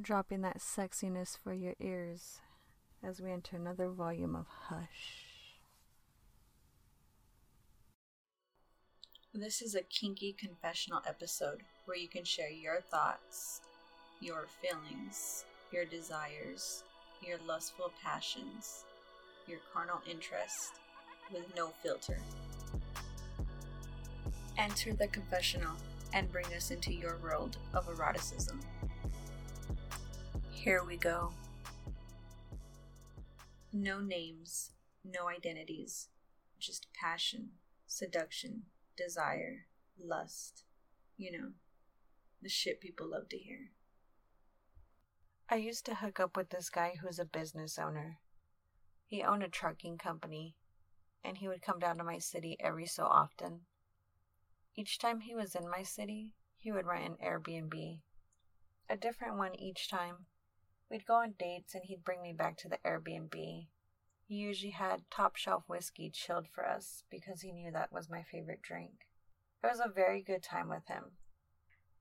Dropping that sexiness for your ears as we enter another volume of Hush. This is a kinky confessional episode where you can share your thoughts, your feelings, your desires, your lustful passions, your carnal interest with no filter. Enter the confessional and bring us into your world of eroticism. Here we go. No names, no identities, just passion, seduction, desire, lust. You know, the shit people love to hear. I used to hook up with this guy who's a business owner. He owned a trucking company, and he would come down to my city every so often. Each time he was in my city, he would rent an Airbnb. A different one each time. We'd go on dates and he'd bring me back to the Airbnb. He usually had top shelf whiskey chilled for us because he knew that was my favorite drink. It was a very good time with him.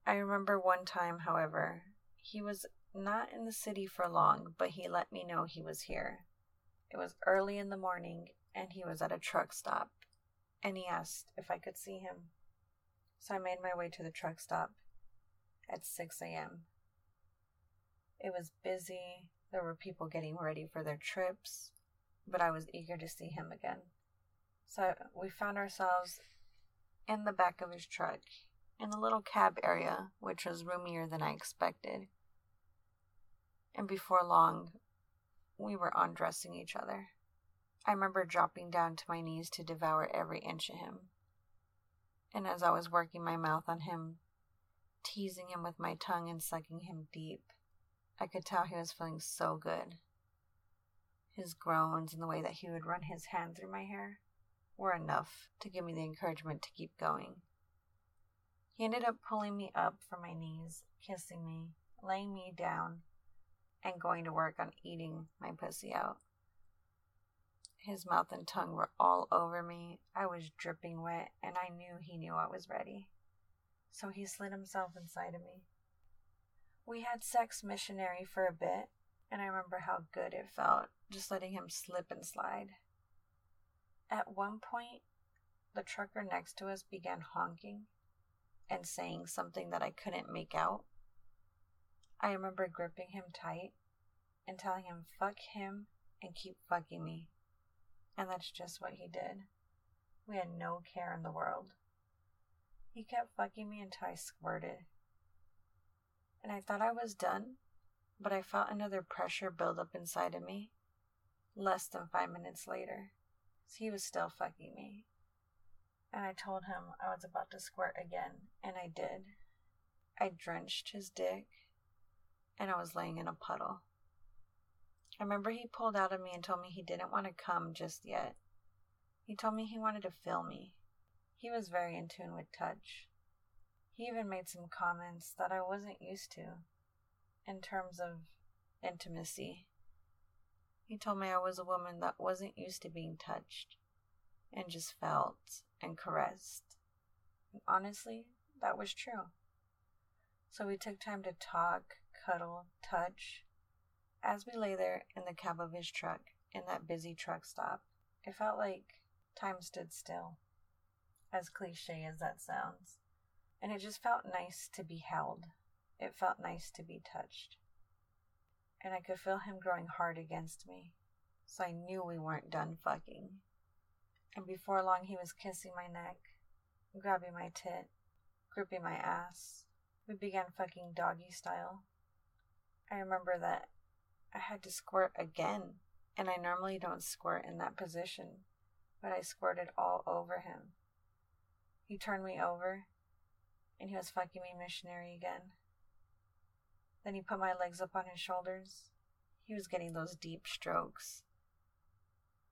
I remember one time, however, he was not in the city for long, but he let me know he was here. It was early in the morning, and he was at a truck stop, and he asked if I could see him. So I made my way to the truck stop at 6 a.m. It was busy, there were people getting ready for their trips, but I was eager to see him again. So we found ourselves in the back of his truck, in the little cab area, which was roomier than I expected and before long, we were undressing each other. I remember dropping down to my knees to devour every inch of him. And as I was working my mouth on him, teasing him with my tongue and sucking him deep, I could tell he was feeling so good. His groans and the way that he would run his hand through my hair were enough to give me the encouragement to keep going. He ended up pulling me up from my knees, kissing me, laying me down, and going to work on eating my pussy out. His mouth and tongue were all over me. I was dripping wet, and I knew he knew I was ready. So he slid himself inside of me. We had sex missionary for a bit, and I remember how good it felt just letting him slip and slide. At one point, the trucker next to us began honking and saying something that I couldn't make out. I remember gripping him tight and telling him, fuck him and keep fucking me. And that's just what he did. We had no care in the world. He kept fucking me until I squirted. And I thought I was done, but I felt another pressure build up inside of me. Less than five minutes later, he was still fucking me. And I told him I was about to squirt again, and I did. I drenched his dick and I was laying in a puddle. I remember he pulled out of me and told me he didn't want to come just yet. He told me he wanted to feel me. He was very in tune with touch. He even made some comments that I wasn't used to in terms of intimacy. He told me I was a woman that wasn't used to being touched and just felt and caressed. And honestly, that was true. So we took time to talk, cuddle, touch. As we lay there in the cab of his truck, in that busy truck stop, it felt like time stood still, as cliche as that sounds. And it just felt nice to be held. It felt nice to be touched. and I could feel him growing hard against me, so I knew we weren't done fucking. And before long, he was kissing my neck, grabbing my tit, gripping my ass. We began fucking doggy style. I remember that I had to squirt again, and I normally don't squirt in that position, but I squirted all over him. He turned me over, and he was fucking me missionary again. Then he put my legs up on his shoulders. He was getting those deep strokes.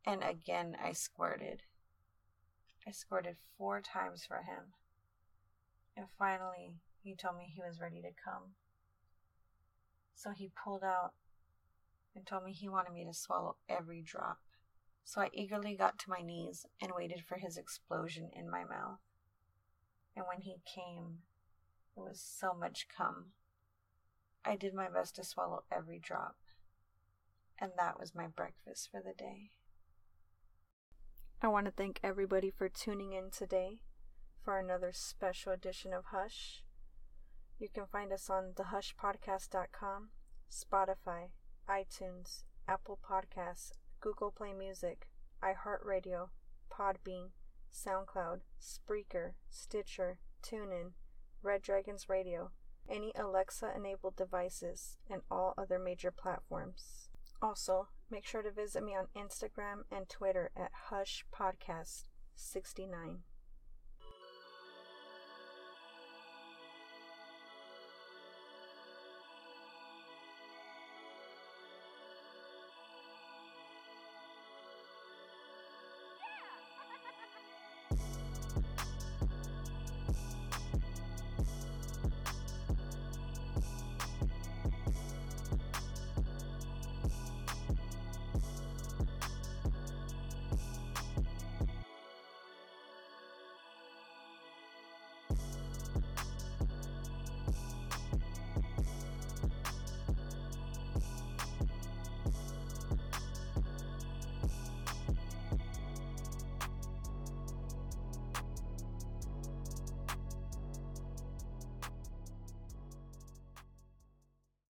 And again, I squirted. I squirted four times for him. And finally, he told me he was ready to come. So he pulled out and told me he wanted me to swallow every drop. So I eagerly got to my knees and waited for his explosion in my mouth. And when he came, it was so much cum. I did my best to swallow every drop. And that was my breakfast for the day. I want to thank everybody for tuning in today for another special edition of Hush. You can find us on thehushpodcast.com, Spotify, iTunes, Apple Podcasts, Google Play Music, iHeartRadio, Podbean, SoundCloud, Spreaker, Stitcher, TuneIn, Red Dragons Radio, any Alexa enabled devices, and all other major platforms. Also, make sure to visit me on Instagram and Twitter at Hush Podcast 69.